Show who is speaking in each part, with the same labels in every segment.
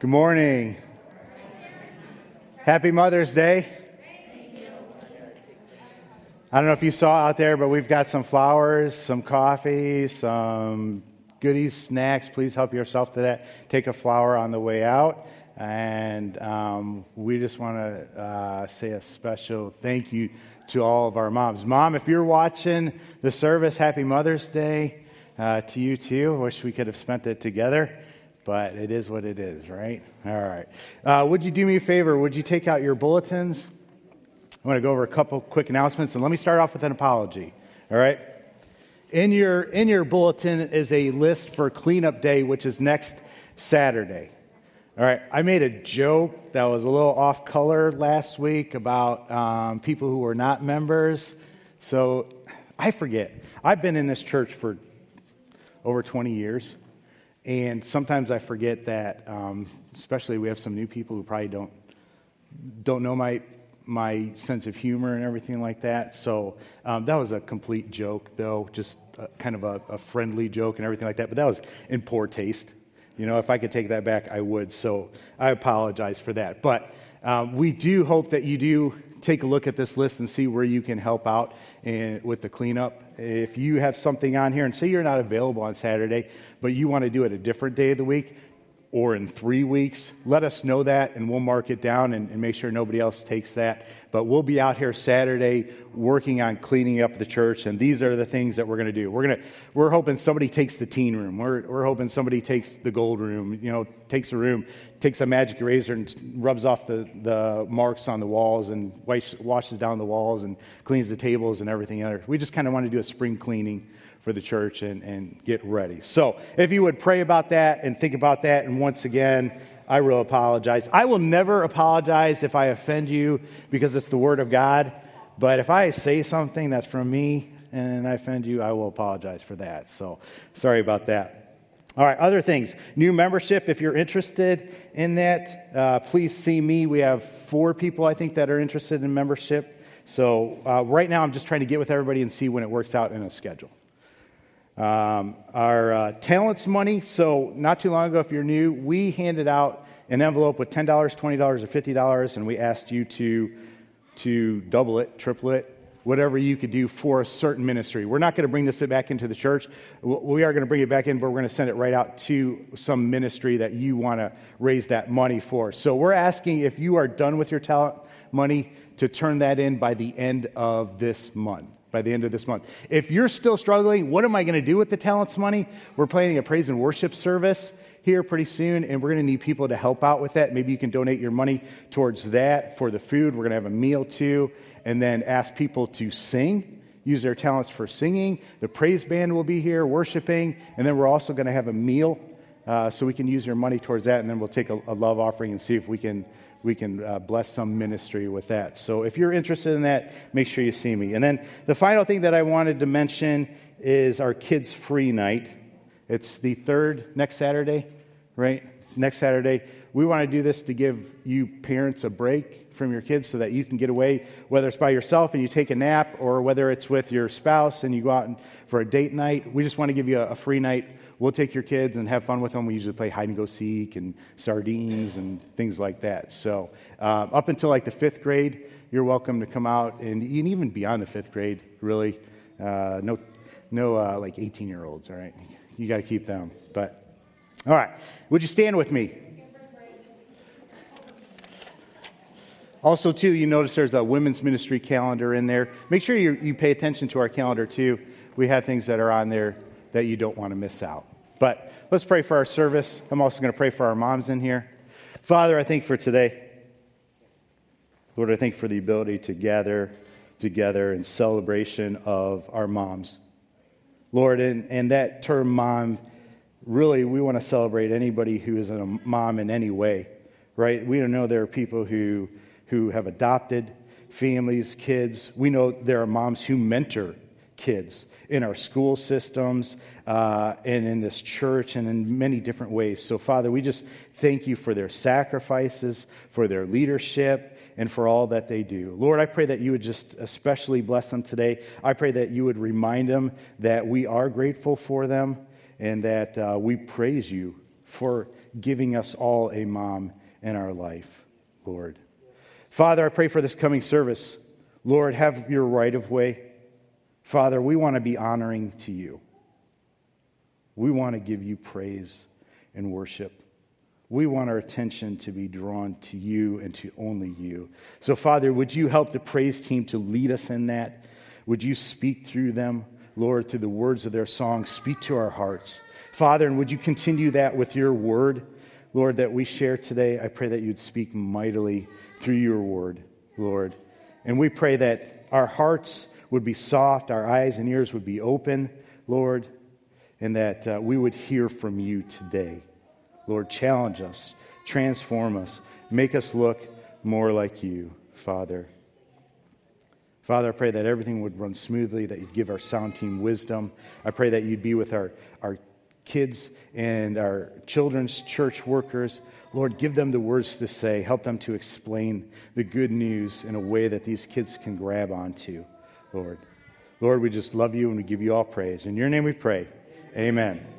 Speaker 1: Good morning. Happy Mother's Day. I don't know if you saw out there, but we've got some flowers, some coffee, some goodies, snacks. Please help yourself to that. Take a flower on the way out. And um, we just want to uh, say a special thank you to all of our moms. Mom, if you're watching the service, happy Mother's Day uh, to you too. Wish we could have spent it together, but it is what it is, right? All right. Uh, would you do me a favor? Would you take out your bulletins? I want to go over a couple quick announcements, and let me start off with an apology. All right. In your in your bulletin is a list for cleanup day, which is next Saturday. All right, I made a joke that was a little off color last week about um, people who were not members. So I forget. I've been in this church for over 20 years, and sometimes I forget that, um, especially we have some new people who probably don't don't know my my sense of humor and everything like that. So um, that was a complete joke, though, just a, kind of a, a friendly joke and everything like that. But that was in poor taste. You know, if I could take that back, I would. So I apologize for that. But um, we do hope that you do take a look at this list and see where you can help out in, with the cleanup. If you have something on here and say you're not available on Saturday, but you want to do it a different day of the week, or in three weeks, let us know that and we'll mark it down and, and, make sure nobody else takes that. But we'll be out here Saturday working on cleaning up the church, and these are the things that we're going to do. We're, gonna, we're hoping somebody takes the teen room. We're, we're hoping somebody takes the gold room, you know, takes a room, takes a magic eraser and rubs off the, the marks on the walls and washes down the walls and cleans the tables and everything else. We just kind of want to do a spring cleaning for the church and, and get ready. So, if you would pray about that and think about that, and once again, I will apologize. I will never apologize if I offend you because it's the Word of God. But if I say something that's from me and I offend you, I will apologize for that. So, sorry about that. All right, other things. New membership, if you're interested in that, uh, please see me. We have four people, I think, that are interested in membership. So, uh, right now, I'm just trying to get with everybody and see when it works out in a schedule. Um, our uh, talents money, so not too long ago, if you're new, we handed out an envelope with $10, $20, or $50, and we asked you to, to double it, triple it, whatever you could do for a certain ministry. We're not going to bring this back into the church. We are going to bring it back in, but we're going to send it right out to some ministry that you want to raise that money for. So we're asking if you are done with your talent money to turn that in by the end of this month by the end of this month. If you're still struggling, what am I going to do with the talents money? We're planning a praise and worship service here pretty soon, and we're going to need people to help out with that. Maybe you can donate your money towards that for the food. We're going to have a meal too, and then ask people to sing, use their talents for singing. The praise band will be here worshiping, and then we're also going to have a meal uh, so we can use your money towards that, and then we'll take a, a love offering and see if we can we can uh, bless some ministry with that. So if you're interested in that, make sure you see me. And then the final thing that I wanted to mention is our kids' free night. It's the third next Saturday, right? It's next Saturday. We want to do this to give you parents a break from your kids so that you can get away, whether it's by yourself and you take a nap or whether it's with your spouse and you go out for a date night. We just want to give you a, a free night we'll take your kids and have fun with them. We usually play hide and go seek and sardines and things like that. So, uh, up until like the fifth grade, you're welcome to come out, and even beyond the fifth grade, really. Uh, no, no, uh, like 18 year olds. All right, you got to keep them. But all right, would you stand with me? Also, too, you notice there's a women's ministry calendar in there. Make sure you, you pay attention to our calendar, too. We have things that are on there that you don't want to miss out. But let's pray for our service. I'm also going to pray for our moms in here. Father, I thank for today. Lord, I thank for the ability to gather together in celebration of our moms. Lord, and, and that term mom, really, we want to celebrate anybody who is a mom in any way, right? We don't know there are people who, who have adopted families, kids. We know there are moms who mentor kids in our school systems uh, and in this church and in many different ways. So, Father, we just thank you for their sacrifices, for their leadership, and for all that they do. Lord, I pray that you would just especially bless them today. I pray that you would remind them that we are grateful for them and that uh, we praise you
Speaker 2: for giving us all a mom in our life, Lord. Father, I pray for this coming service. Lord, have your right of way. Father, we want to be honoring to you. We want to give you praise and worship. We want our attention to be drawn to you and to only you. So, Father, would you help the praise team to lead us in that? Would you speak through them, Lord, through the words of their song? Speak to our hearts. Father, and would you continue that with your word, Lord, that we share today? I pray that you'd speak mightily through your word, Lord. And we pray that our hearts would be soft, our eyes and ears would be open, Lord, and that uh, we would hear from you today. Lord, challenge us, transform us, make us look more like you, Father. Father, I pray that everything would run smoothly, that you'd give our sound team wisdom. I pray that you'd be with our, our kids and our children's church workers. Lord, give them the words to say. Help them to explain the good news in a way that these kids can grab onto, Lord. Lord, we just love you and we give you all praise. In your name we pray. Amen.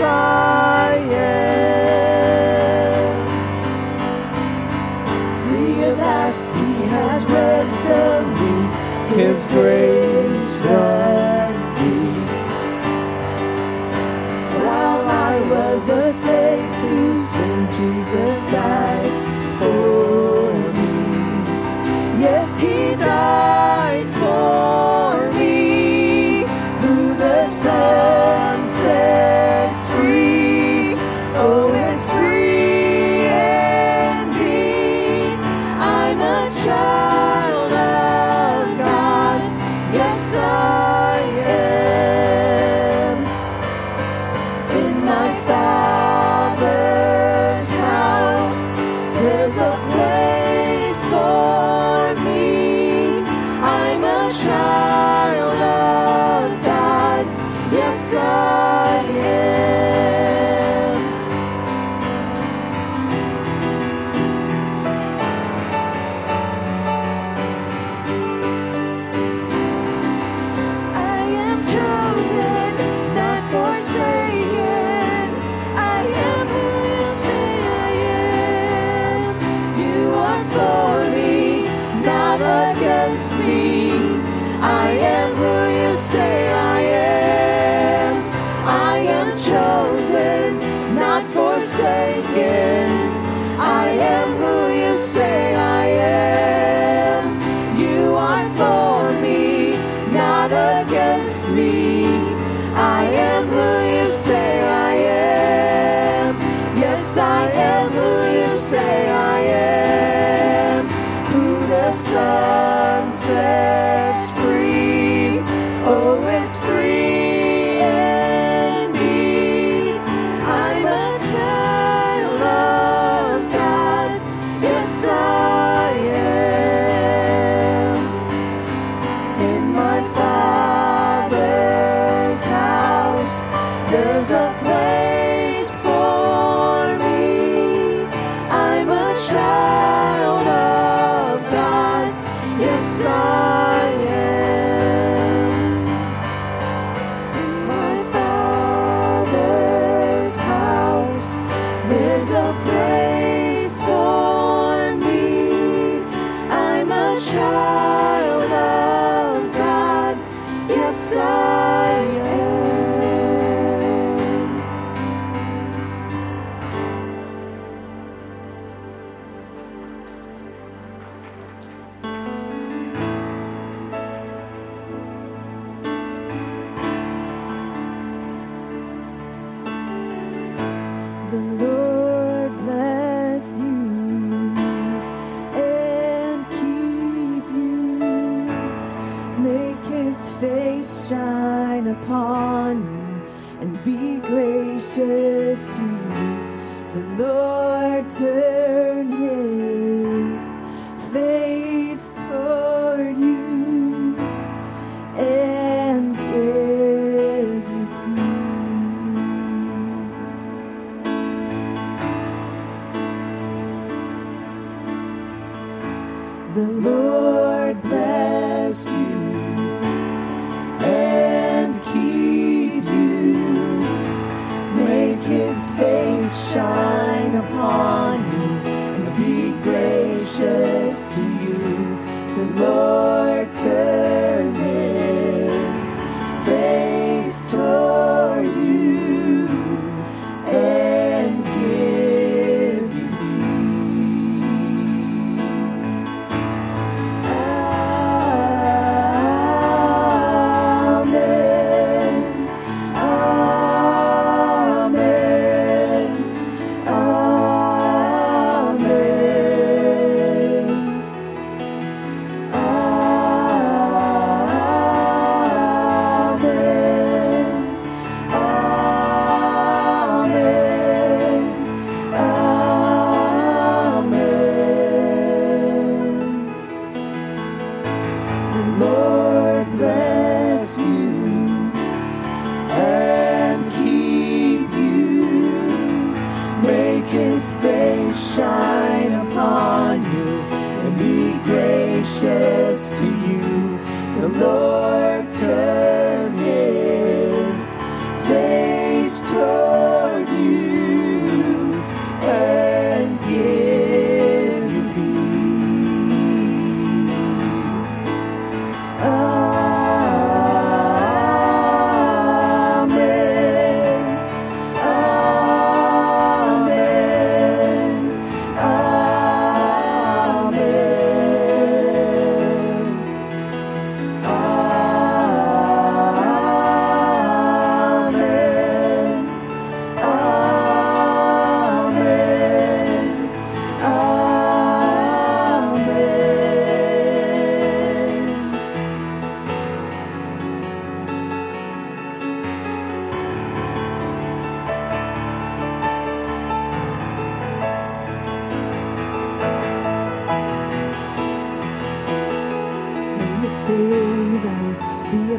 Speaker 3: I am. Free at last, He has ransomed me, His
Speaker 2: grace runs deep. While I was a slave to sin, Jesus died for me. Yes, He sunset.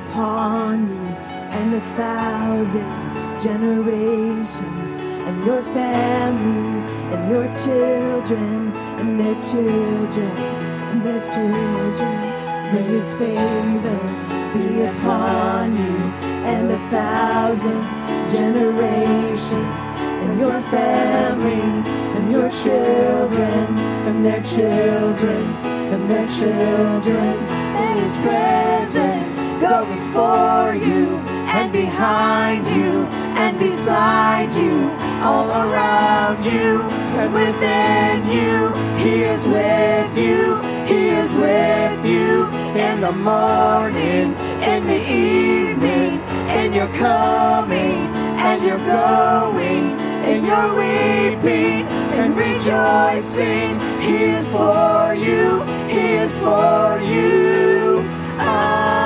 Speaker 2: Upon you and a thousand generations and your family and your children and their children and their children. May his favor be upon you and a thousand generations and your family and your children and their children and their children. May his presence before you and behind you and beside you, all around you and within you. He is with you, He is with you in the morning, in the evening, in your coming and your going, in your weeping and rejoicing. He is for you, He is for you. Amen.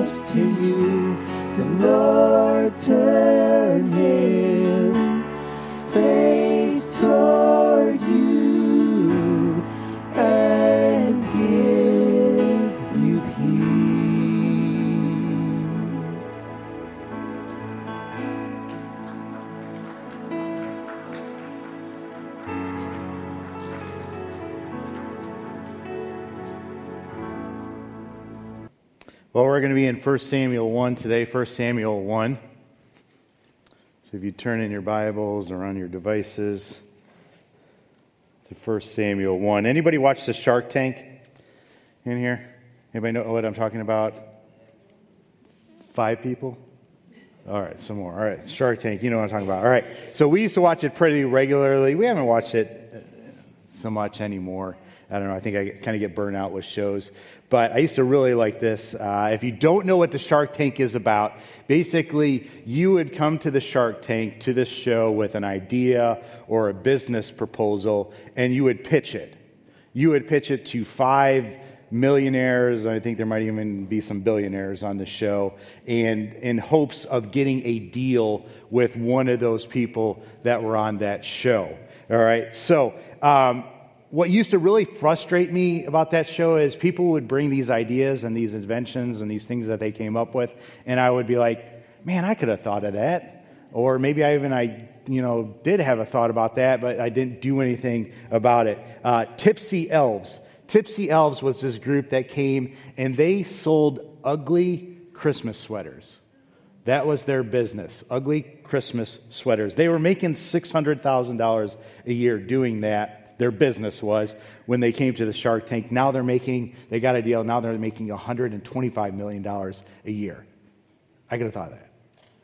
Speaker 2: To you. The Lord turn his face toward
Speaker 1: Well, we're going to be in 1 Samuel 1 today, 1 Samuel 1. So if you turn in your Bibles or on your devices to 1 Samuel 1. Anybody watch the Shark Tank in here? Anybody know what I'm talking about? Five people? All right, some more. All right, Shark Tank, you know what I'm talking about. All right, so we used to watch it pretty regularly. We haven't watched it so much anymore. I don't know. I think I kind of get burnt out with shows. But I used to really like this. Uh, if you don't know what the Shark Tank is about, basically, you would come to the Shark Tank, to this show, with an idea or a business proposal, and you would pitch it. You would pitch it to five millionaires. I think there might even be some billionaires on the show, and in hopes of getting a deal with one of those people that were on that show. All right, so. Um, what used to really frustrate me about that show is people would bring these ideas and these inventions and these things that they came up with, and I would be like, man, I could have thought of that. Or maybe I even I you know did have a thought about that, but I didn't do anything about it. Uh, Tipsy Elves. Tipsy Elves was this group that came and they sold ugly Christmas sweaters. That was their business, ugly Christmas sweaters. They were making $600,000 a year doing that their business was when they came to the Shark Tank. Now they're making, they got a deal, now they're making $125 million a year. I could have thought of that,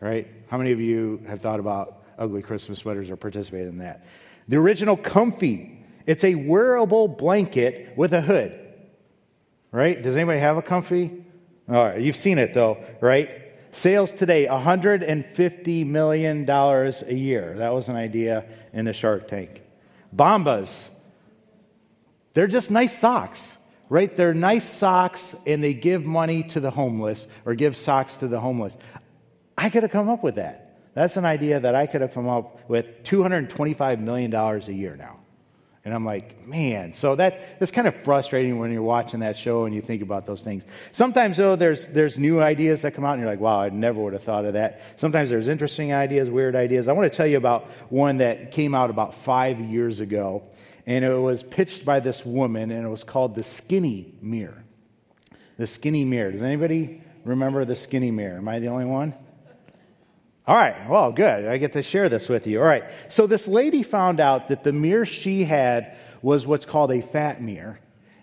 Speaker 1: right? How many of you have thought about ugly Christmas sweaters or participated in that? The original Comfy, it's a wearable blanket with a hood, right? Does anybody have a Comfy? All right, you've seen it though, right? Sales today, $150 million a year. That was an idea in the Shark Tank. Bombas, they're just nice socks, right? They're nice socks and they give money to the homeless or give socks to the homeless. I could have come up with that. That's an idea that I could have come up with $225 million a year now. And I'm like, man, so that, that's kind of frustrating when you're watching that show and you think about those things. Sometimes, though, there's, there's new ideas that come out and you're like, wow, I never would have thought of that. Sometimes there's interesting ideas, weird ideas. I want to tell you about one that came out about five years ago, and it was pitched by this woman, and it was called the Skinny Mirror. The Skinny Mirror. Does anybody remember the Skinny Mirror? Am I the only one? All right, well, good. I get to share this with you. All right, so this lady found out that the mirror she had was what's called a fat mirror,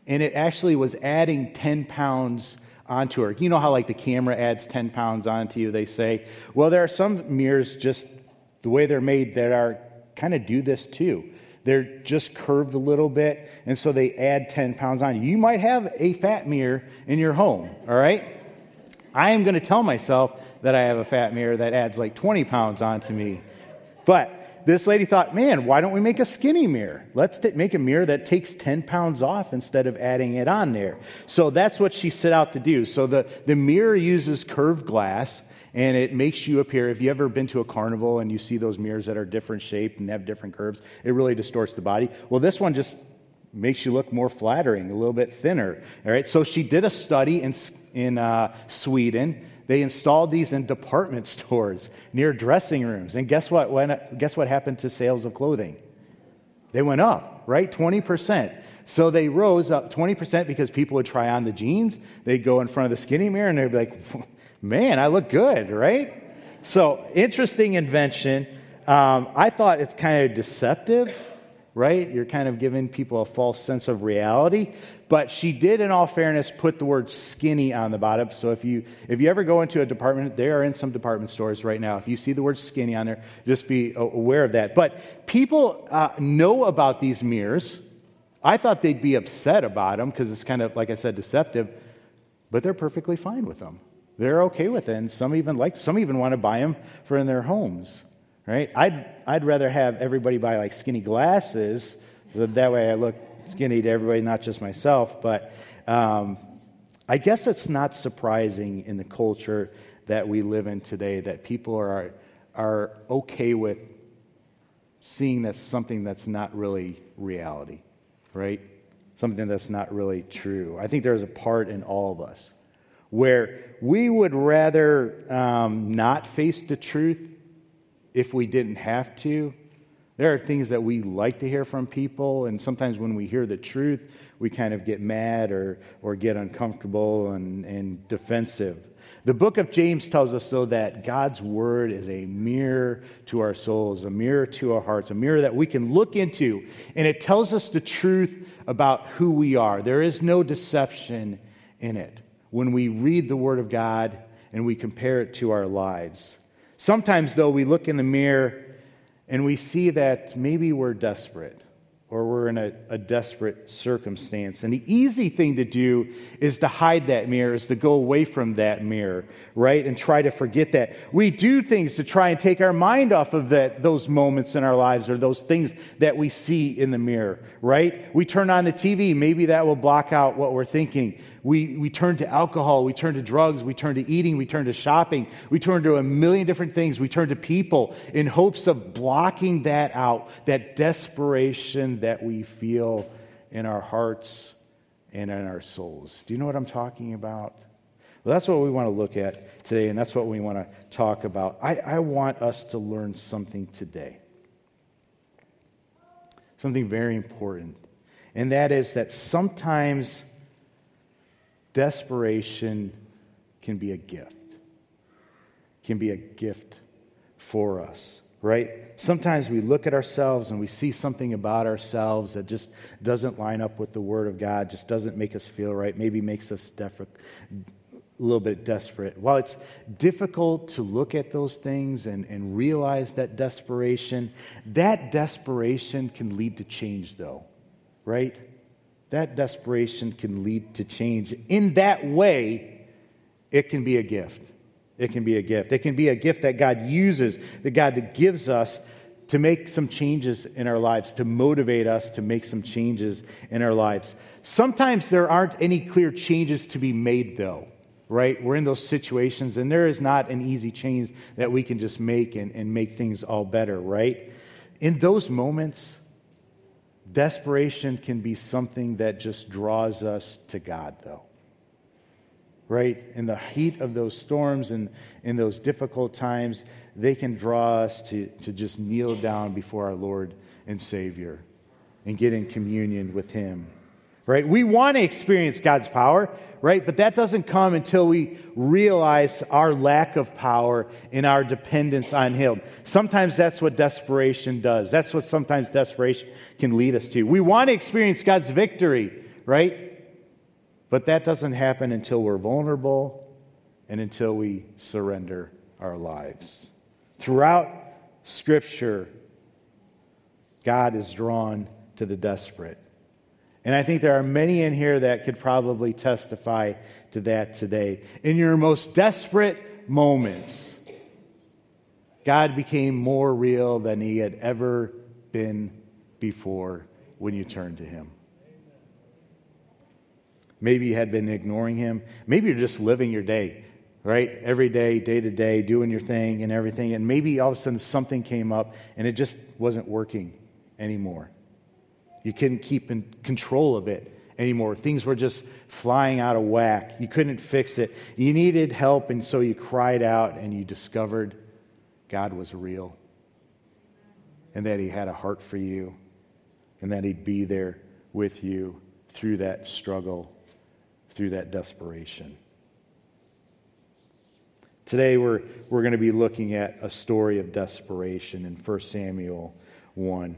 Speaker 1: and it actually was adding 10 pounds onto her. You know how, like, the camera adds 10 pounds onto you, they say? Well, there are some mirrors just the way they're made that are kind of do this too. They're just curved a little bit, and so they add 10 pounds on you. You might have a fat mirror in your home, all right? I am going to tell myself that I have a fat mirror that adds like 20 pounds onto me. But this lady thought, man, why don't we make a skinny mirror? Let's t- make a mirror that takes 10 pounds off instead of adding it on there. So that's what she set out to do. So the, the mirror uses curved glass and it makes you appear if you ever been to a carnival and you see those mirrors that are different shaped and have different curves it really distorts the body well this one just makes you look more flattering a little bit thinner all right so she did a study in, in uh, sweden they installed these in department stores near dressing rooms. And guess what? When, guess what happened to sales of clothing? They went up, right? 20%. So they rose up 20% because people would try on the jeans. They'd go in front of the skinny mirror and they'd be like, man, I look good, right? So, interesting invention. Um, I thought it's kind of deceptive right? You're kind of giving people a false sense of reality. But she did, in all fairness, put the word skinny on the bottom. So if you if you ever go into a department, they are in some department stores right now. If you see the word skinny on there, just be aware of that. But people uh, know about these mirrors. I thought they'd be upset about them because it's kind of, like I said, deceptive. But they're perfectly fine with them. They're okay with it, and some even like some even want to buy them for in their homes right? I'd, I'd rather have everybody buy like skinny glasses, so that way I look skinny to everybody, not just myself. But um, I guess it's not surprising in the culture that we live in today that people are, are okay with seeing that something that's not really reality, right? Something that's not really true. I think there's a part in all of us where we would rather um, not face the truth if we didn't have to. There are things that we like to hear from people, and sometimes when we hear the truth, we kind of get mad or, or get uncomfortable and, and defensive. The book of James tells us, though, that God's word is a mirror to our souls, a mirror to our hearts, a mirror that we can look into, and it tells us the truth about who we are. There is no deception in it when we read the word of God and we compare it to our lives. Sometimes, though, we look in the mirror and we see that maybe we're desperate or we're in a, a, desperate circumstance. And the easy thing to do is to hide that mirror, is to go away from that mirror, right? And try to forget that. We do things to try and take our mind off of that, those moments in our lives or those things that we see in the mirror, right? We turn on the TV, maybe that will block out what we're thinking. We, we turn to alcohol, we turn to drugs, we turn to eating, we turn to shopping, we turn to a million different things. We turn to people in hopes of blocking that out, that desperation that we feel in our hearts and in our souls. Do you know what I'm talking about? Well, that's what we want to look at today, and that's what we want to talk about. I, I want us to learn something today. Something very important. And that is that sometimes desperation can be a gift, can be a gift for us, right? Sometimes we look at ourselves and we see something about ourselves that just doesn't line up with the Word of God, just doesn't make us feel right, maybe makes us def- a little bit desperate. While it's difficult to look at those things and, and realize that desperation, that desperation can lead to change, though, right? That desperation can lead to change. In that way, it can be a gift. It can be a gift. It can be a gift that God uses, that God gives us to make some changes in our lives, to motivate us to make some changes in our lives. Sometimes there aren't any clear changes to be made, though, right? We're in those situations, and there is not an easy change that we can just make and, and make things all better, right? In those moments, Desperation can be something that just draws us to God, though. Right? In the heat of those storms and in those difficult times, they can draw us to, to just kneel down before our Lord and Savior and get in communion with Him right? We want to experience God's power, right? But that doesn't come until we realize our lack of power and our dependence on Him. Sometimes that's what desperation does. That's what sometimes desperation can lead us to. We want to experience God's victory, right? But that doesn't happen until we're vulnerable and until we surrender our lives. Throughout Scripture, God is drawn to the desperate. And I think there are many in here that could probably testify to that today. In your most desperate moments, God became more real than he had ever been before when you turned to him. Maybe you had been ignoring him. Maybe you're just living your day, right? Every day, day to day, doing your thing and everything. And maybe all of a sudden something came up and it just wasn't working anymore. You couldn't keep in control of it anymore. Things were just flying out of whack. You couldn't fix it. You needed help, and so you cried out and you discovered God was real and that He had a heart for you and that He'd be there with you through that struggle, through that desperation. Today, we're, we're going to be looking at a story of desperation in 1 Samuel 1.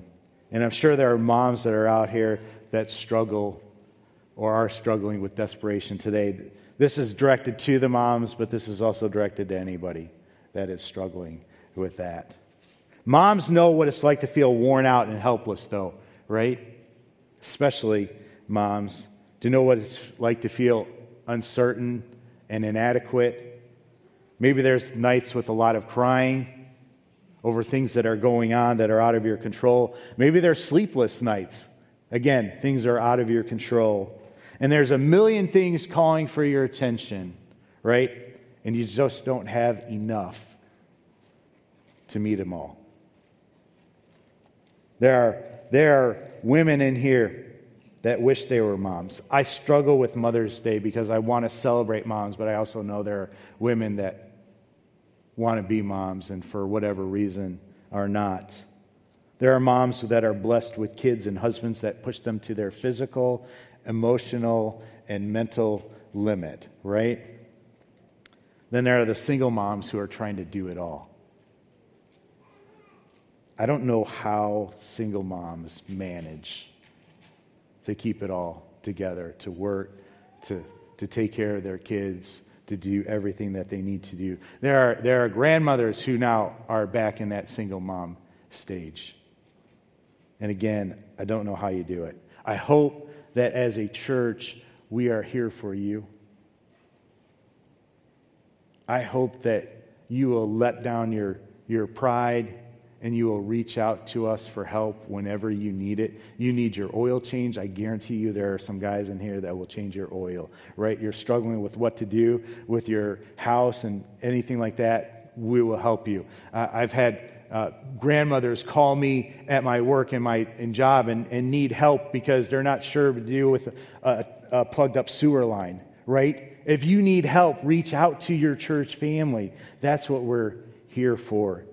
Speaker 1: And I'm sure there are moms that are out here that struggle or are struggling with desperation today. This is directed to the moms, but this is also directed to anybody that is struggling with that. Moms know what it's like to feel worn out and helpless, though, right? Especially moms, to know what it's like to feel uncertain and inadequate. Maybe there's nights with a lot of crying over things that are going on that are out of your control. Maybe they're sleepless nights. Again, things are out of your control. And there's a million things calling for your attention, right? And you just don't have enough to meet them all. There are, there are women in here that wish they were moms. I struggle with Mother's Day because I want to celebrate moms, but I also know there are women that want to be moms and for whatever reason are not. There are moms that are blessed with kids and husbands that push them to their physical, emotional, and mental limit, right? Then there are the single moms who are trying to do it all. I don't know how single moms manage to keep it all together, to work, to, to take care of their kids, to do everything that they need to do. There are, there are grandmothers who now are back in that single mom stage. And again, I don't know how you do it. I hope that as a church, we are here for you. I hope that you will let down your, your pride and you will reach out to us for help whenever you need it. You need your oil change. I guarantee you there are some guys in here that will change your oil, right? You're struggling with what to do with your house and anything like that. We will help you. Uh, I've had uh, grandmothers call me at my work and my and job and, and need help because they're not sure to deal with a, a, a plugged up sewer line, right? If you need help, reach out to your church family. That's what we're here for.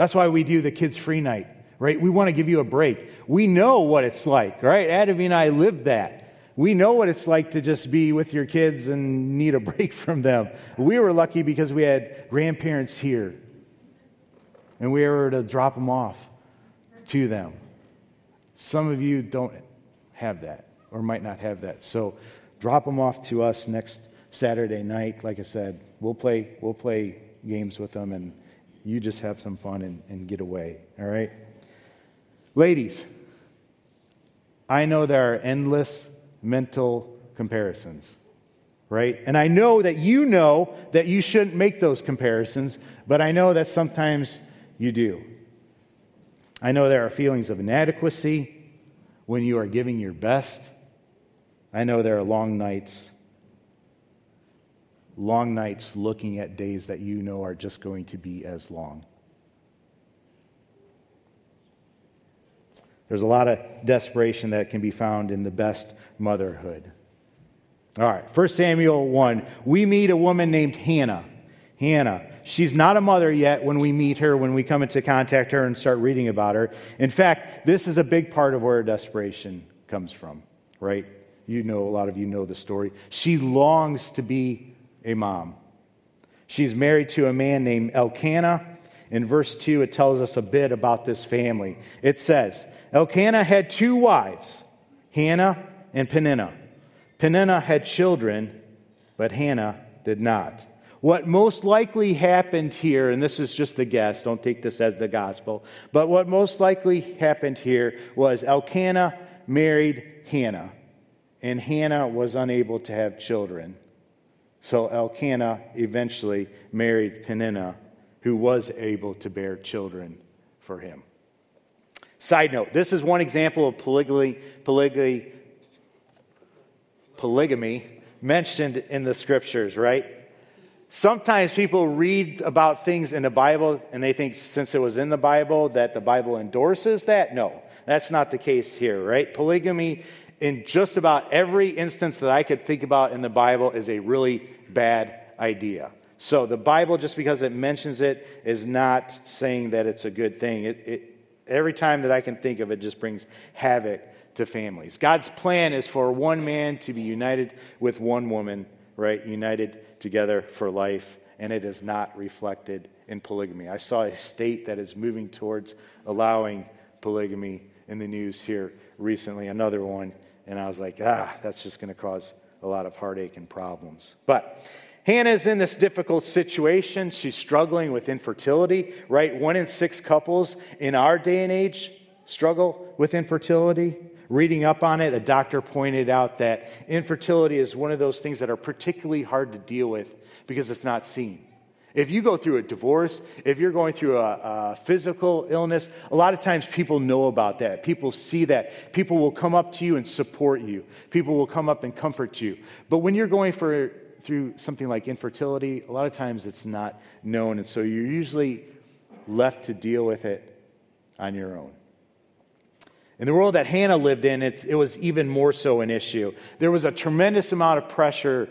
Speaker 1: That's why we do the kids' free night, right? We want to give you a break. We know what it's like, right? Adavi and I lived that. We know what it's like to just be with your kids and need a break from them. We were lucky because we had grandparents here and we were to drop them off to them. Some of you don't have that or might not have that. So drop them off to us next Saturday night. Like I said, we'll play, we'll play games with them and you just have some fun and, and get away. All right? Ladies, I know there are endless mental comparisons, right? And I know that you know that you shouldn't make those comparisons, but I know that sometimes you do. I know there are feelings of inadequacy when you are giving your best. I know there are long nights, long nights looking at days that you know are just going to be as long. There's a lot of desperation that can be found in the best motherhood. All right, 1 Samuel 1. We meet a woman named Hannah. Hannah. She's not a mother yet when we meet her, when we come into contact her and start reading about her. In fact, this is a big part of where desperation comes from, right? You know, a lot of you know the story. She longs to be a mom. She's married to a man named Elkanah. In verse 2, it tells us a bit about this family. It says, Elkanah had two wives, Hannah and Peninnah. Peninnah had children, but Hannah did not. What most likely happened here, and this is just a guess, don't take this as the gospel, but what most likely happened here was Elkanah married Hannah and Hannah was unable to have children. So Elkanah eventually married Peninnah, who was able to bear children for him. Side note this is one example of polygamy, polygamy, polygamy mentioned in the scriptures, right? Sometimes people read about things in the Bible and they think since it was in the Bible that the Bible endorses that. No, that's not the case here, right? Polygamy in just about every instance that I could think about in the Bible is a really bad idea. So the Bible, just because it mentions it, is not saying that it's a good thing. It, it, every time that I can think of it, just brings havoc to families. God's plan is for one man to be united with one woman, right? United together for life, and it is not reflected in polygamy. I saw a state that is moving towards allowing polygamy in the news here recently, another one and I was like, ah, that's just going to cause a lot of heartache and problems. But Hannah's in this difficult situation. She's struggling with infertility, right? One in six couples in our day and age struggle with infertility. Reading up on it, a doctor pointed out that infertility is one of those things that are particularly hard to deal with because it's not seen. If you go through a divorce, if you're going through a, a, physical illness, a lot of times people know about that. People see that. People will come up to you and support you. People will come up and comfort you. But when you're going for, through something like infertility, a lot of times it's not known. And so you're usually left to deal with it on your own. In the world that Hannah lived in, it was even more so an issue. There was a tremendous amount of pressure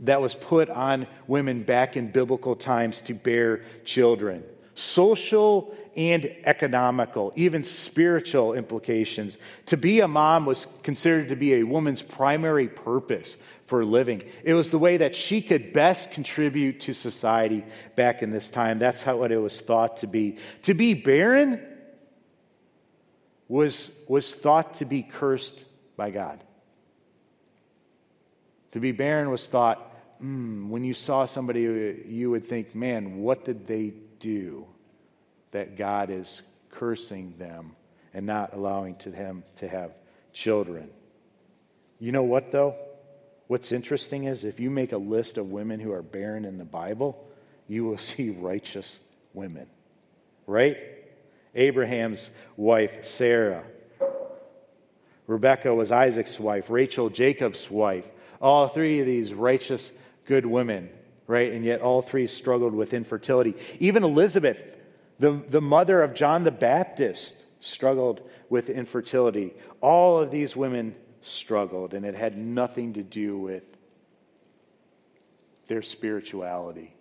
Speaker 1: that was put on women back in biblical times to bear children. Social and economical, even spiritual implications. To be a mom was considered to be a woman's primary purpose for living. It was the way that she could best contribute to society back in this time. That's how what it was thought to be. To be barren was, was thought to be cursed by God. To be barren was thought, mm, when you saw somebody, you would think, man, what did they do that God is cursing them and not allowing to him to have children. You know what, though? What's interesting is if you make a list of women who are barren in the Bible, you will see righteous women, right? Abraham's wife, Sarah. Rebecca was Isaac's wife, Rachel, Jacob's wife. All three of these righteous, good women, right? And yet all three struggled with infertility. Even Elizabeth, the, the mother of John the Baptist, struggled with infertility. All of these women struggled, and it had nothing to do with their spirituality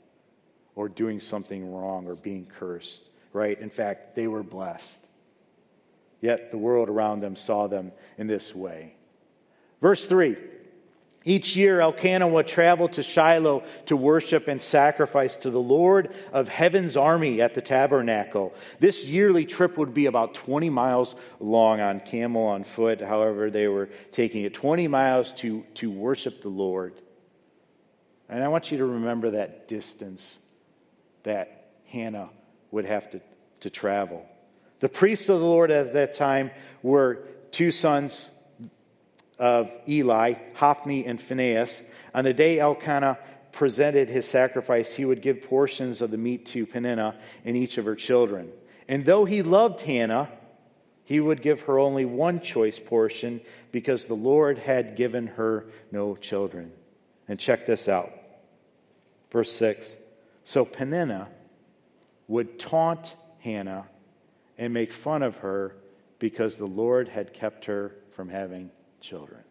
Speaker 1: or doing something wrong or being cursed, right? In fact, they were blessed. Yet the world around them saw them in this way. Verse 3 each year, Elkanah would travel to Shiloh to worship and sacrifice to the Lord of heaven's army at the tabernacle. This yearly trip would be about 20 miles long on camel, on foot, however, they were taking it 20 miles to, to worship the Lord. And I want you to remember that distance that Hannah would have to, to travel. The priests of the Lord at that time were two sons of Eli, Hophni, and Phinehas. On the day Elkanah presented his sacrifice, he would give portions of the meat to Peninnah and each of her children. And though he loved Hannah, he would give her only one choice portion because the Lord had given her no children. And check this out. Verse 6. So Peninnah would taunt Hannah and make fun of her because the Lord had kept her from having children.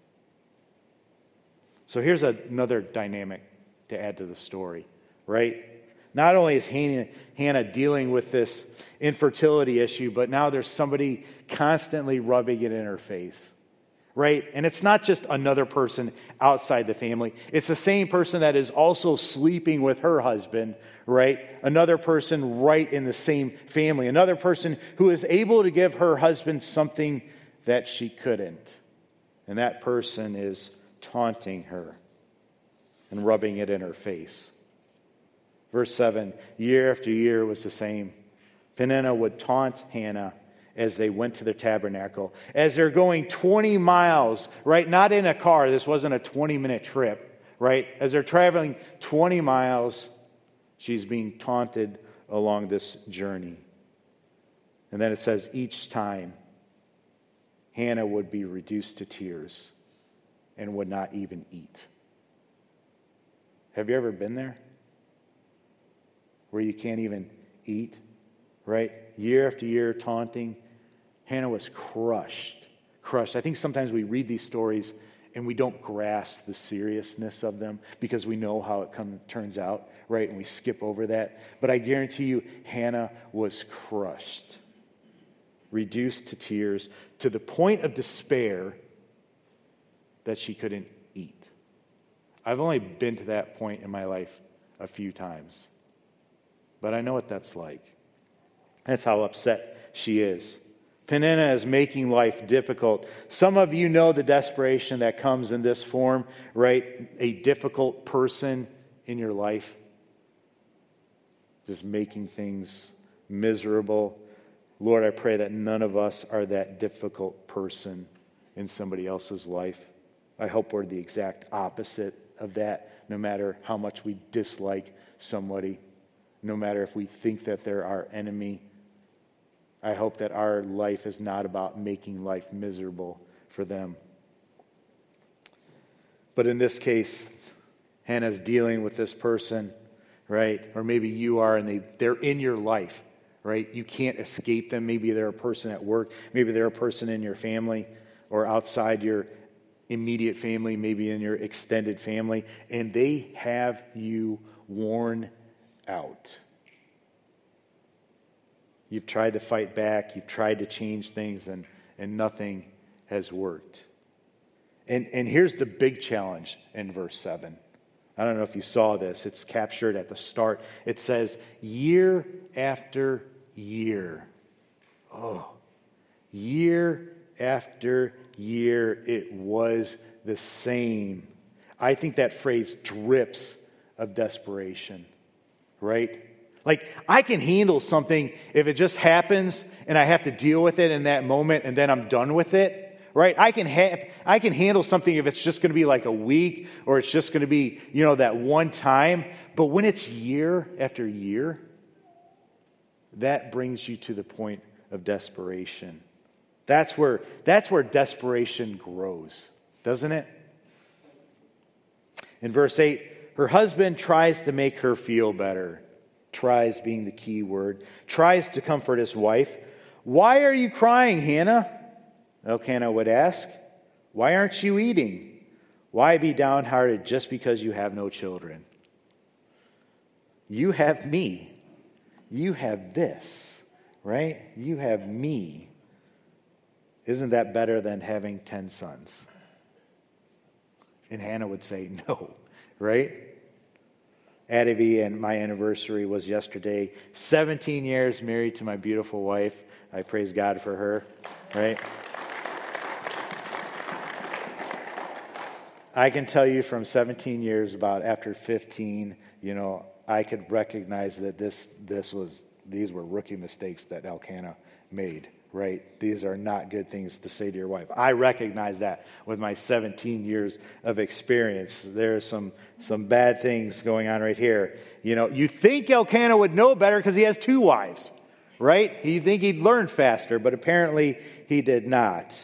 Speaker 1: So here's another dynamic to add to the story, right? Not only is Hannah, dealing with this infertility issue, but now there's somebody constantly rubbing it in her face, right? And it's not just another person outside the family, it's the same person that is also sleeping with her husband, right? Another person right in the same family, another person who is able to give her husband something that she couldn't. And that person is taunting her and rubbing it in her face. Verse 7 year after year was the same. Peninnah would taunt Hannah as they went to the tabernacle. As they're going 20 miles, right? Not in a car, this wasn't a 20 minute trip, right? As they're traveling 20 miles, she's being taunted along this journey. And then it says, each time Hannah would be reduced to tears and would not even eat. Have you ever been there? Where you can't even eat, right? Year after year, taunting. Hannah was crushed. Crushed. I think sometimes we read these stories and we don't grasp the seriousness of them because we know how it come, turns out, right? And we skip over that. But I guarantee you, Hannah was crushed reduced to tears to the point of despair that she couldn't eat. I've only been to that point in my life a few times, but I know what that's like. That's how upset she is. Peninnah is making life difficult. Some of you know the desperation that comes in this form, right? A difficult person in your life, just making things miserable Lord, I pray that none of us are that difficult person in somebody else's life. I hope we're the exact opposite of that, no matter how much we dislike somebody, no matter if we think that they're our enemy. I hope that our life is not about making life miserable for them. But in this case, Hannah's dealing with this person, right? Or maybe you are and they, they're in your life right? You can't escape them. Maybe they're a person at work, maybe they're a person in your family or outside your immediate family, maybe in your extended family, and they have you worn out. You've tried to fight back, you've tried to change things, and, and nothing has worked. And, and here's the big challenge in verse 7. I don't know if you saw this. It's captured at the start. It says, Year after year. Oh, year after year, it was the same. I think that phrase drips of desperation, right? Like, I can handle something if it just happens and I have to deal with it in that moment and then I'm done with it right? I can, ha- I can handle something if it's just going to be like a week or it's just going to be, you know, that one time. But when it's year after year, that brings you to the point of desperation. That's where, that's where desperation grows, doesn't it? In verse 8, her husband tries to make her feel better. Tries being the key word. Tries to comfort his wife. Why are you crying, Hannah? Elkanah would ask, Why aren't you eating? Why be downhearted just because you have no children? You have me. You have this, right? You have me. Isn't that better than having 10 sons? And Hannah would say, No, right? Adavi and my anniversary was yesterday. 17 years married to my beautiful wife. I praise God for her, right? I can tell you from 17 years about after 15, you know, I could recognize that this, this was, these were rookie mistakes that Elkanah made, right? These are not good things to say to your wife. I recognize that with my 17 years of experience. There are some, some bad things going on right here. You know, you think Elkanah would know better because he has two wives, right? You think he'd learn faster, but apparently he did not.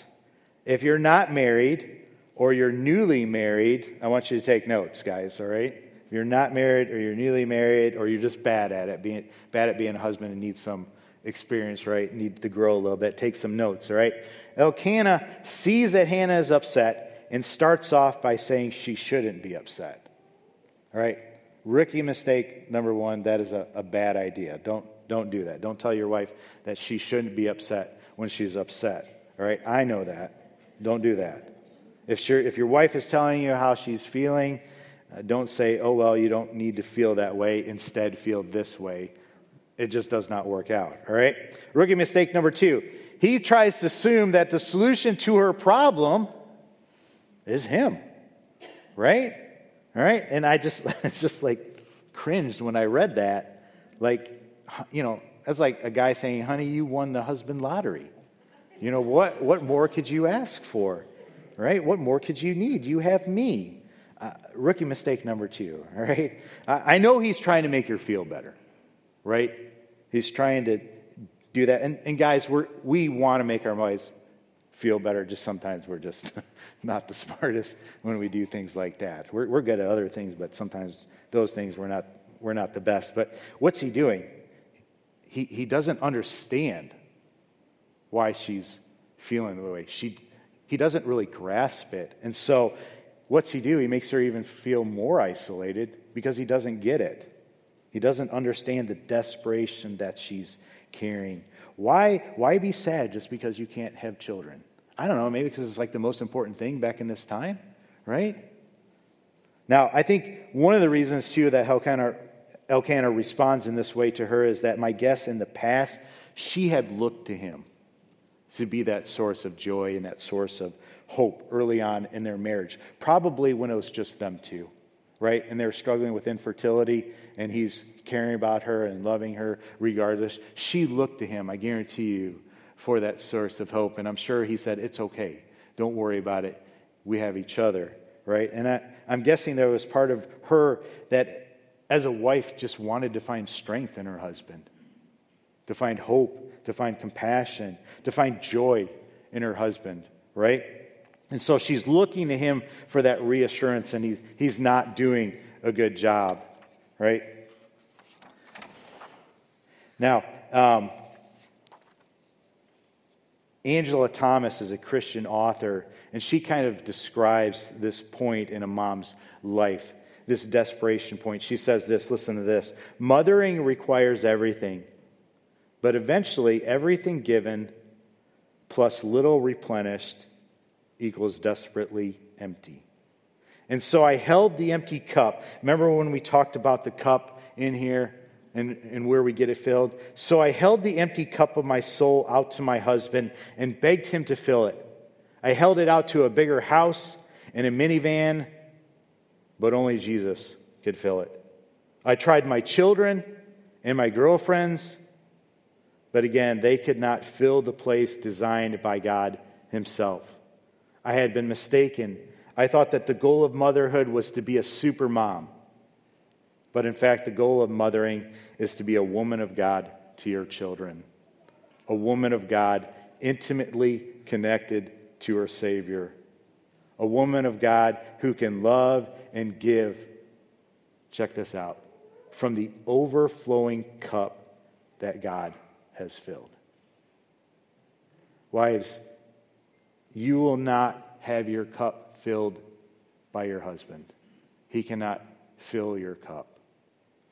Speaker 1: If you're not married, or you're newly married, I want you to take notes, guys, all right? If you're not married or you're newly married or you're just bad at it, being bad at being a husband and need some experience, right? Need to grow a little bit, take some notes, all right? Elkanah sees that Hannah is upset and starts off by saying she shouldn't be upset. All right? Rookie mistake number one, that is a, a bad idea. Don't, don't do that. Don't tell your wife that she shouldn't be upset when she's upset. All right? I know that. Don't do that. If, if your wife is telling you how she's feeling, uh, don't say, oh, well, you don't need to feel that way. Instead, feel this way. It just does not work out. All right? Rookie mistake number two. He tries to assume that the solution to her problem is him. Right? All right? And I just, just like cringed when I read that. Like, you know, that's like a guy saying, honey, you won the husband lottery. You know, what, what more could you ask for? right? What more could you need? You have me. Uh, rookie mistake number two, all right? I, I know he's trying to make her feel better, right? He's trying to do that. And, and guys, we're, we want to make our wives feel better. Just sometimes we're just not the smartest when we do things like that. We're, we're good at other things, but sometimes those things we're not, we're not the best. But what's he doing? He, he doesn't understand why she's feeling the way she he doesn't really grasp it. And so, what's he do? He makes her even feel more isolated because he doesn't get it. He doesn't understand the desperation that she's carrying. Why, why be sad just because you can't have children? I don't know, maybe because it's like the most important thing back in this time, right? Now, I think one of the reasons, too, that Elkanah, Elkanah responds in this way to her is that my guess in the past, she had looked to him to be that source of joy and that source of hope early on in their marriage. Probably when it was just them two, right? And they're struggling with infertility, and he's caring about her and loving her regardless. She looked to him, I guarantee you, for that source of hope. And I'm sure he said, It's okay. Don't worry about it. We have each other, right? And I, I'm guessing there was part of her that, as a wife, just wanted to find strength in her husband, to find hope to find compassion, to find joy in her husband, right? And so she's looking to him for that reassurance, and he, he's not doing a good job, right? Now, um, Angela Thomas is a Christian author, and she kind of describes this point in a mom's life, this desperation point. She says this listen to this Mothering requires everything but eventually, everything given plus little replenished equals desperately empty. And so I held the empty cup. Remember when we talked about the cup in here and, and where we get it filled? So I held the empty cup of my soul out to my husband and begged him to fill it. I held it out to a bigger house and a minivan, but only Jesus could fill it. I tried my children and my girlfriends. But again, they could not fill the place designed by God Himself. I had been mistaken. I thought that the goal of motherhood was to be a super mom. But in fact, the goal of mothering is to be a woman of God to your children, a woman of God intimately connected to her Savior, a woman of God who can love and give. Check this out from the overflowing cup that God has filled. Wives, you will not have your cup filled by your husband. He cannot fill your cup.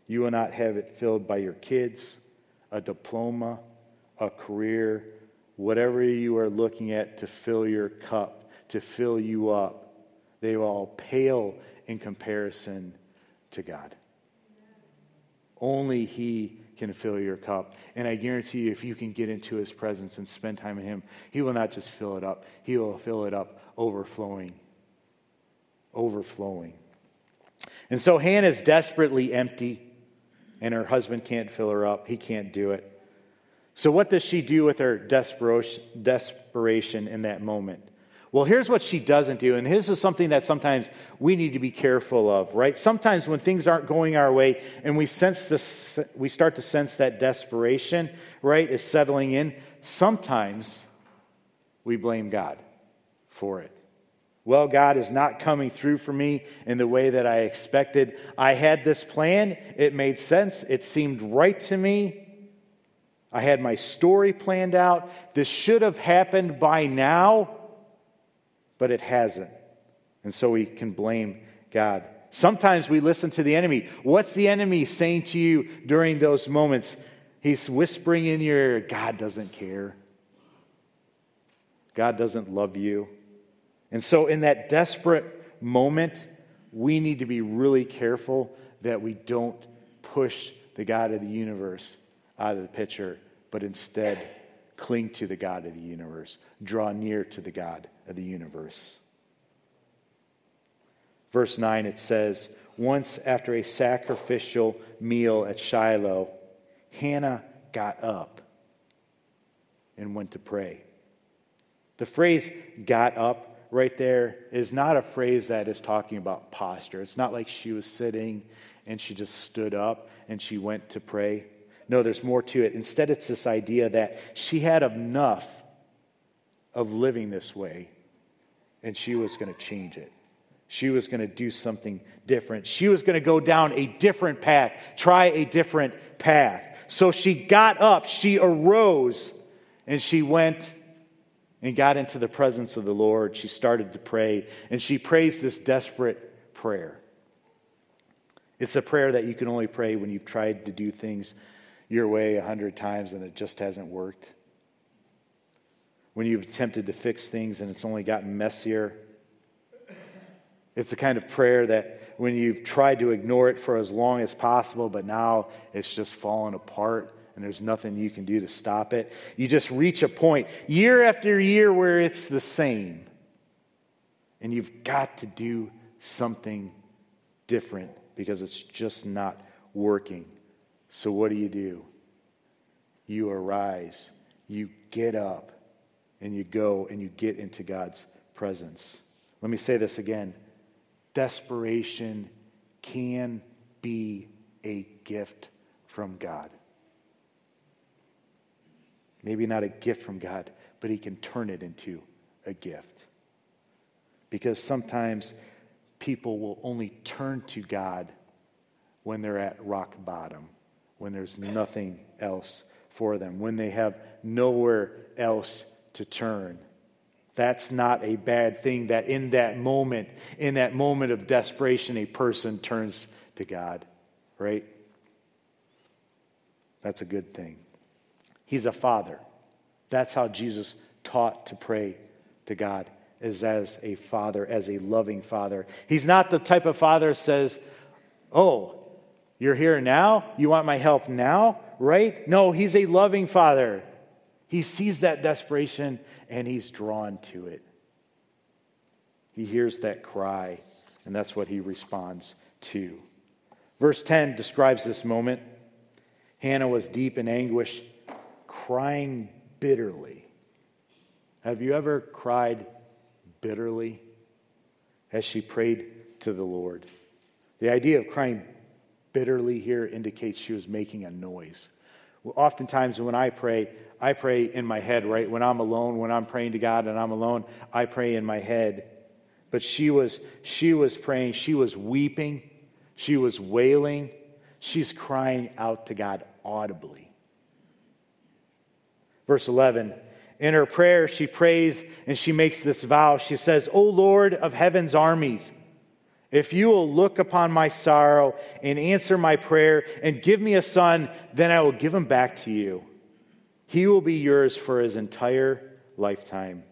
Speaker 1: You will not have it filled by your kids, a diploma, a career, whatever you are looking at to fill your cup, to fill you up. They will all pale in comparison to God. Only He can fill your cup. And I guarantee you, if you can get into His presence and spend time with Him, He will not just fill it up, He will fill it up overflowing. Overflowing. And so Hannah is desperately empty, and her husband can't fill her up. He can't do it. So, what does she do with her desperation in that moment? Well, here's what she doesn't do, and this is something that sometimes we need to be careful of, right? Sometimes when things aren't going our way and we sense this, we start to sense that desperation, right, is settling in, sometimes we blame God for it. Well, God is not coming through for me in the way that I expected. I had this plan, it made sense, it seemed right to me. I had my story planned out. This should have happened by now but it hasn't. And so we can blame God. Sometimes we listen to the enemy. What's the enemy saying to you during those moments? He's whispering in your ear, God doesn't care. God doesn't love you. And so, in that desperate moment, we need to be really careful that we don't push the God of the universe out of the picture, but instead cling to the God of the universe, draw near to the God of the universe. Verse 9, it says, Once after a sacrificial meal at Shiloh, Hannah got up and went to pray. The phrase got up right there is not a phrase that is talking about posture. It's not like she was sitting and she just stood up and she went to pray. No, there's more to it. Instead, it's this idea that she had enough of living this way and she was going to change it. She was going to do something different. She was going to go down a different path, try a different path. So she got up, she arose, and she went and got into the presence of the Lord. She started to pray, and she prays this desperate prayer. It's a prayer that you can only pray when you've tried to do things your way a hundred times and it just hasn't worked when you've attempted to fix things and it's only gotten messier. It's the kind of prayer that when you've tried to ignore it for as long as possible, but now it's just fallen apart and there's nothing you can do to stop it. You just reach a point year after year where it's the same. And you've got to do something different because it's just not working. So, what do you do? You arise, you get up, and you go and you get into God's presence. Let me say this again desperation can be a gift from God. Maybe not a gift from God, but He can turn it into a gift. Because sometimes people will only turn to God when they're at rock bottom, when there's nothing else for them, when they have nowhere else to turn. That's not a bad thing that in that moment, in that moment of desperation, a person turns to God, right? That's a good thing. He's a father. That's how Jesus taught to pray to God, is as a father, as a loving father. He's not the type of father says, Oh, you're here now? You want my help now? Right? No, he's a loving father. He sees that desperation and he's drawn to it. He hears that cry, and that's what he responds to. Verse 10 describes this moment. Hannah was deep in anguish, crying bitterly. Have you ever cried bitterly as she prayed to the Lord? The idea of crying bitterly here indicates she was making a noise. Oftentimes, when I pray, I pray in my head, right? When I'm alone, when I'm praying to God and I'm alone, I pray in my head. But she was, she was praying, she was weeping, she was wailing, she's crying out to God audibly. Verse 11 In her prayer, she prays and she makes this vow. She says, O Lord of heaven's armies, if you will look upon my sorrow and answer my prayer and give me a son, then I will give him back to you. He will be yours for his entire lifetime.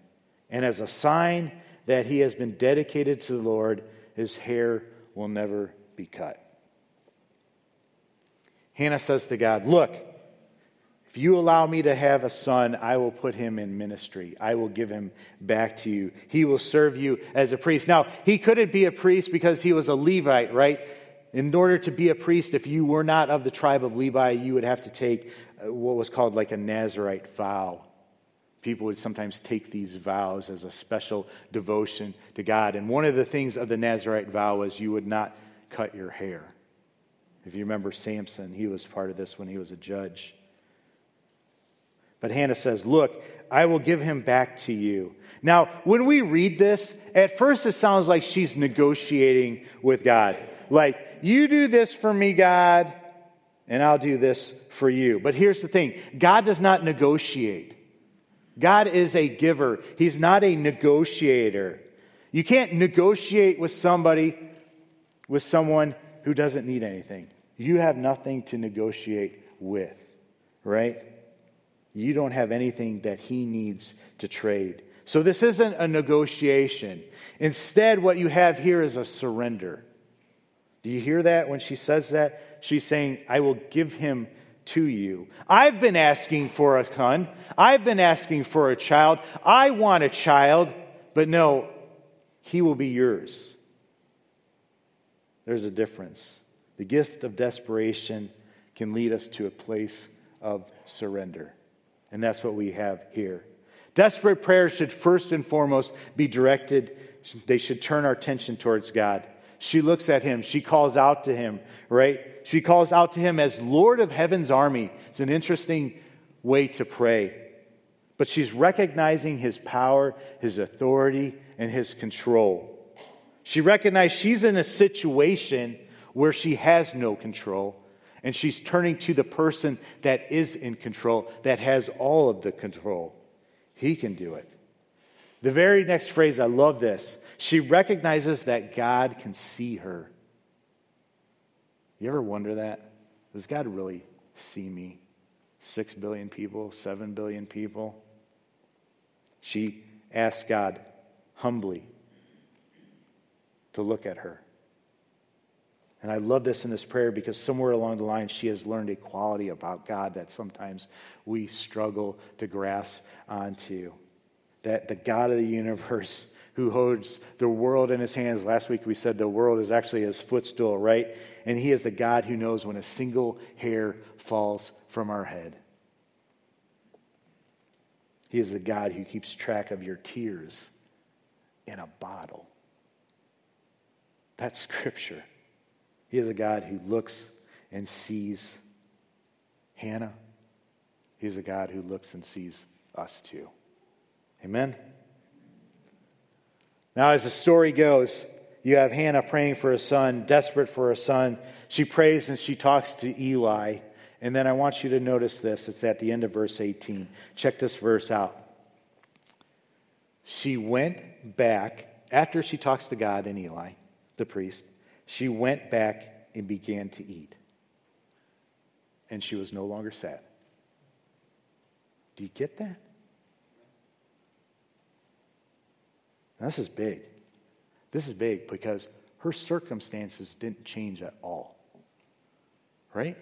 Speaker 1: And as a sign that he has been dedicated to the Lord, his hair will never be cut. Hannah says to God, Look, if you allow me to have a son, I will put him in ministry. I will give him back to you. He will serve you as a priest. Now, he couldn't be a priest because he was a Levite, right? In order to be a priest, if you were not of the tribe of Levi, you would have to take uh, what was called like a Nazarite vow. People would sometimes take these vows as a special devotion to God. And one of the things of the Nazarite vow was you would not cut your hair. If you remember Samson, he was part of this when he was a judge. But Hannah says, Look, I will give him back to you. Now, when we read this, at first it sounds like she's negotiating with God. Like, you do this for me, God, and I'll do this for you. But here's the thing God does not negotiate. God is a giver, He's not a negotiator. You can't negotiate with somebody, with someone who doesn't need anything. You have nothing to negotiate with, right? You don't have anything that he needs to trade. So this isn't a negotiation. Instead, what you have here is a surrender. Do you hear that when she says that? She's saying, I will give him to you. I've been asking for a son. I've been asking for a child. I want a child, but no, he will be yours. There's a difference. The gift of desperation can lead us to a place of surrender. And that's what we have here. Desperate prayers should first and foremost be directed, they should turn our attention towards God. She looks at him, she calls out to him, right? She calls out to him as Lord of heaven's army. It's an interesting way to pray. But she's recognizing his power, his authority, and his control. She recognizes she's in a situation where she has no control, and she's turning to the person that is in control, that has all of the control. He can do it. The very next phrase, I love this. She recognizes that God can see her. You ever wonder that? Does God really see me? Six billion people, seven billion people? She asks God humbly to look at her. And I love this in this prayer because somewhere along the line, she has learned a quality about God that sometimes we struggle to grasp onto. That the God of the universe who holds the world in his hands. Last week we said the world is actually his footstool, right? And he is the God who knows when a single hair falls from our head. He is the God who keeps track of your tears in a bottle. That's scripture. He is a God who looks and sees Hannah. He's a God who looks and sees us too. Amen? Now, as the story goes, you have Hannah praying for a son, desperate for a son. She prays and she talks to Eli. And then I want you to notice this. It's at the end of verse 18. Check this verse out. She went back, after she talks to God and Eli, the priest, she went back and began to eat. And she was no longer sad. Do you get that? This is big. This is big because her circumstances didn't change at all. Right?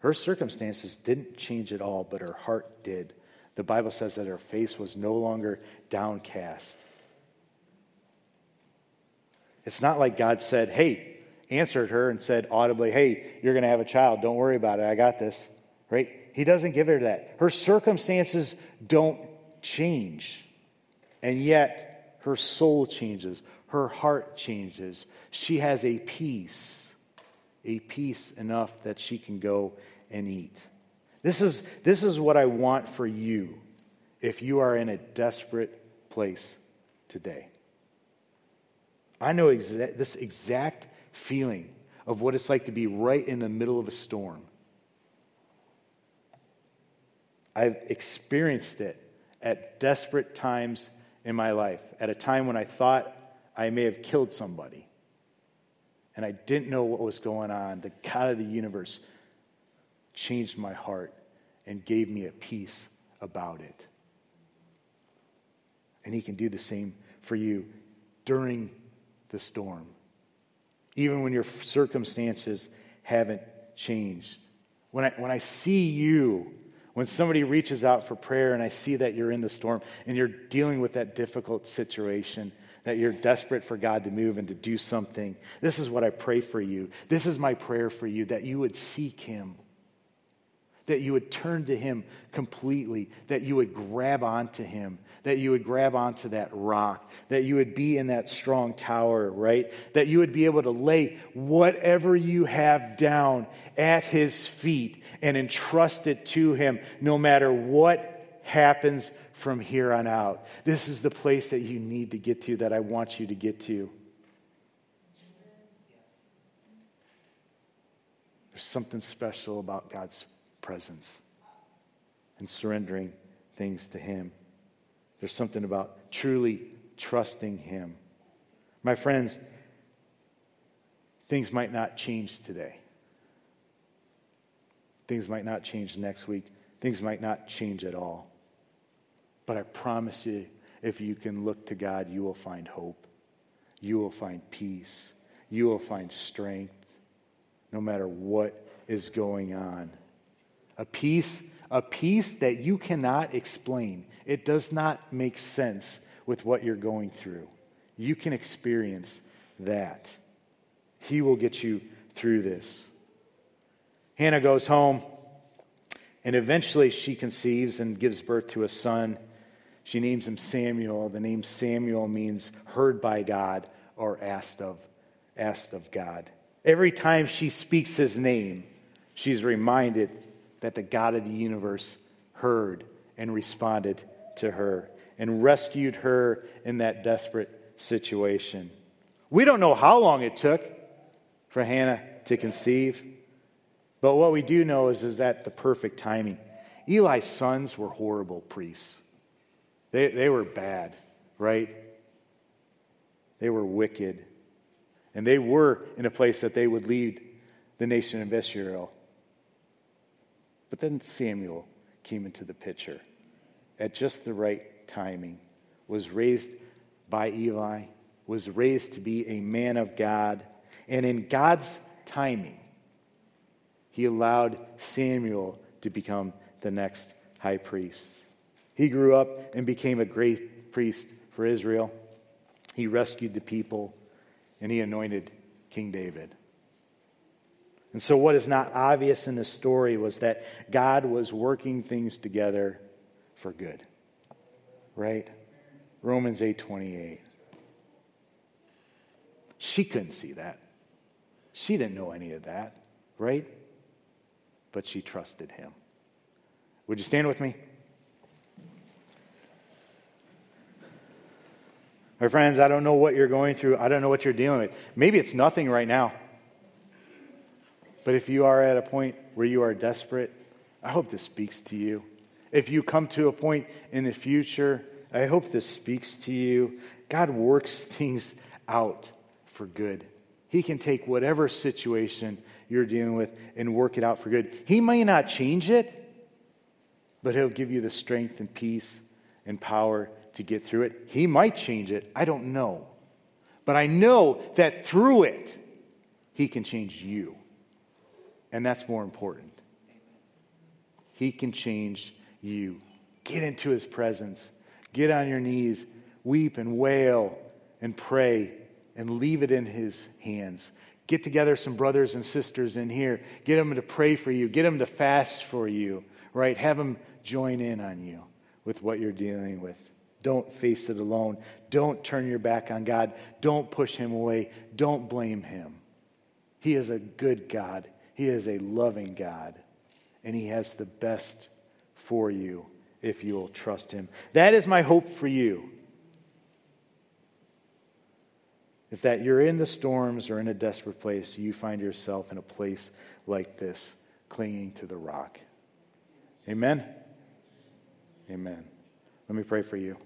Speaker 1: Her circumstances didn't change at all, but her heart did. The Bible says that her face was no longer downcast. It's not like God said, hey, answered her and said audibly, hey, you're going to have a child. Don't worry about it. I got this. right? He doesn't give her that. Her circumstances don't change. And yet, her soul changes, her heart changes. She has a peace, a peace enough that she can go and eat. This is, this is what I want for you if you are in a desperate place today. I know exa- this exact feeling of what it's like to be right in the middle of a storm. I've experienced it at desperate times in my life, at a time when I thought I may have killed somebody and I didn't know what was going on. The God of the universe changed my heart and gave me a peace about it. And He can do the same for you during the storm, even when your circumstances haven't changed. When I, when I see you, when somebody reaches out for prayer and I see that you're in the storm and you're dealing with that difficult situation, that you're desperate for God to move and to do something, this is what I pray for you. This is my prayer for you that you would seek Him that you would turn to Him completely, that you would grab onto Him, that you would grab onto that rock, that you would be in that strong tower, right? That you would be able to lay whatever you have down at His feet and entrust it to Him no matter what happens from here on out. This is the place that you need to get to, that I want you to get to. There's something special about God's presence and surrendering things to Him. There's something about truly trusting Him. My friends, things might not change today. Things might not change next week. Things might not change at all. But I promise you, if you can look to God, you will find hope. You will find peace. You will find strength no matter what is going on a peace, a peace that you cannot explain. It does not make sense with what you're going through. You can experience that. He will get you through this. Hannah goes home, and eventually she conceives and gives birth to a son. She names him Samuel. The name Samuel means heard by God or asked of, asked of God. Every time she speaks his name, she's reminded that the God of the universe heard and responded to her and rescued her in that desperate situation. We don't know how long it took for Hannah to conceive, but what we do know is, is that the perfect timing. Eli's sons were horrible priests. They, they were bad, right? They were wicked. And they were in a place that they would lead the nation of Israel but then Samuel came into the picture at just the right timing, was raised by Eli, was raised to be a man of God, and in God's timing, he allowed Samuel to become the next high priest. He grew up and became a great priest for Israel. He rescued the people and he anointed King David. And so, what is not obvious in this story was that God was working things together for good. Right? Romans 8 28. She couldn't see that. She didn't know any of that, right? But she trusted him. Would you stand with me? My friends, I don't know what you're going through. I don't know what you're dealing with. Maybe it's nothing right now. But if you are at a point where you are desperate, I hope this speaks to you. If you come to a point in the future, I hope this speaks to you. God works things out for good. He can take whatever situation you're dealing with and work it out for good. He may not change it, but He'll give you the strength and peace and power to get through it. He might change it. I don't know. But I know that through it, He can change you. And that's more important. He can change you. Get into his presence. Get on your knees, weep and wail and pray and leave it in his hands. Get together some brothers and sisters in here. Get them to pray for you. Get them to fast for you, right? Have them join in on you with what you're dealing with. Don't face it alone. Don't turn your back on God. Don't push him away. Don't blame him. He is a good God. He is a loving God. And he has the best for you if you will trust him. That is my hope for you. If that you're in the storms or in a desperate place, you find yourself in a place like this, clinging to the rock. Amen? Amen. Let me pray for you.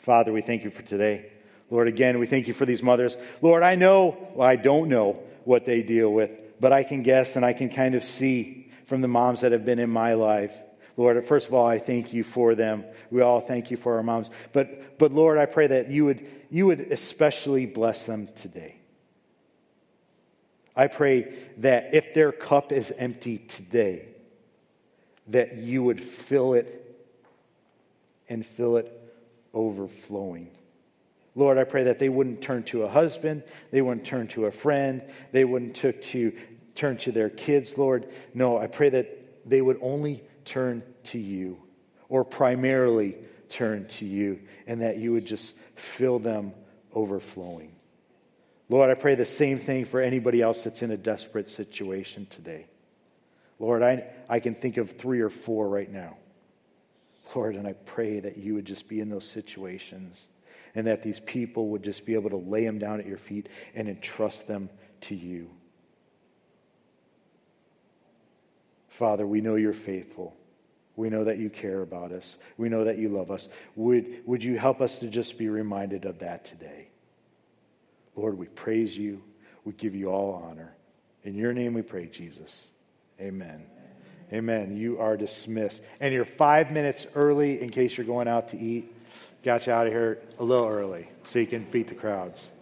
Speaker 1: Father, we thank you for today. Lord, again, we thank you for these mothers. Lord, I know, well, I don't know what they deal with, but I can guess and I can kind of see from the moms that have been in my life. Lord, first of all, I thank you for them. We all thank you for our moms. But, but Lord, I pray that you would, you would especially bless them today. I pray that if their cup is empty today, that you would fill it and fill it overflowing. Lord, I pray that they wouldn't turn to a husband, they wouldn't turn to a friend, they wouldn't to, turn to their kids, Lord. No, I pray that they would only turn to you, or primarily turn to you, and that you would just fill them overflowing. Lord, I pray the same thing for anybody else that's in a desperate situation today. Lord, I, I can think of three or four right now. Lord, and I pray that you would just be in those situations and that these people would just be able to lay them down at your feet and entrust them to you. Father, we know you're faithful. We know that you care about us. We know that you love us. Would, would you help us to just be reminded of that today? Lord, we praise you. We give you all honor. In your name we pray, Jesus. Amen. Amen. You are dismissed. And you're five minutes early in case you're going out to eat. Got you out of here a little early so you can beat the crowds.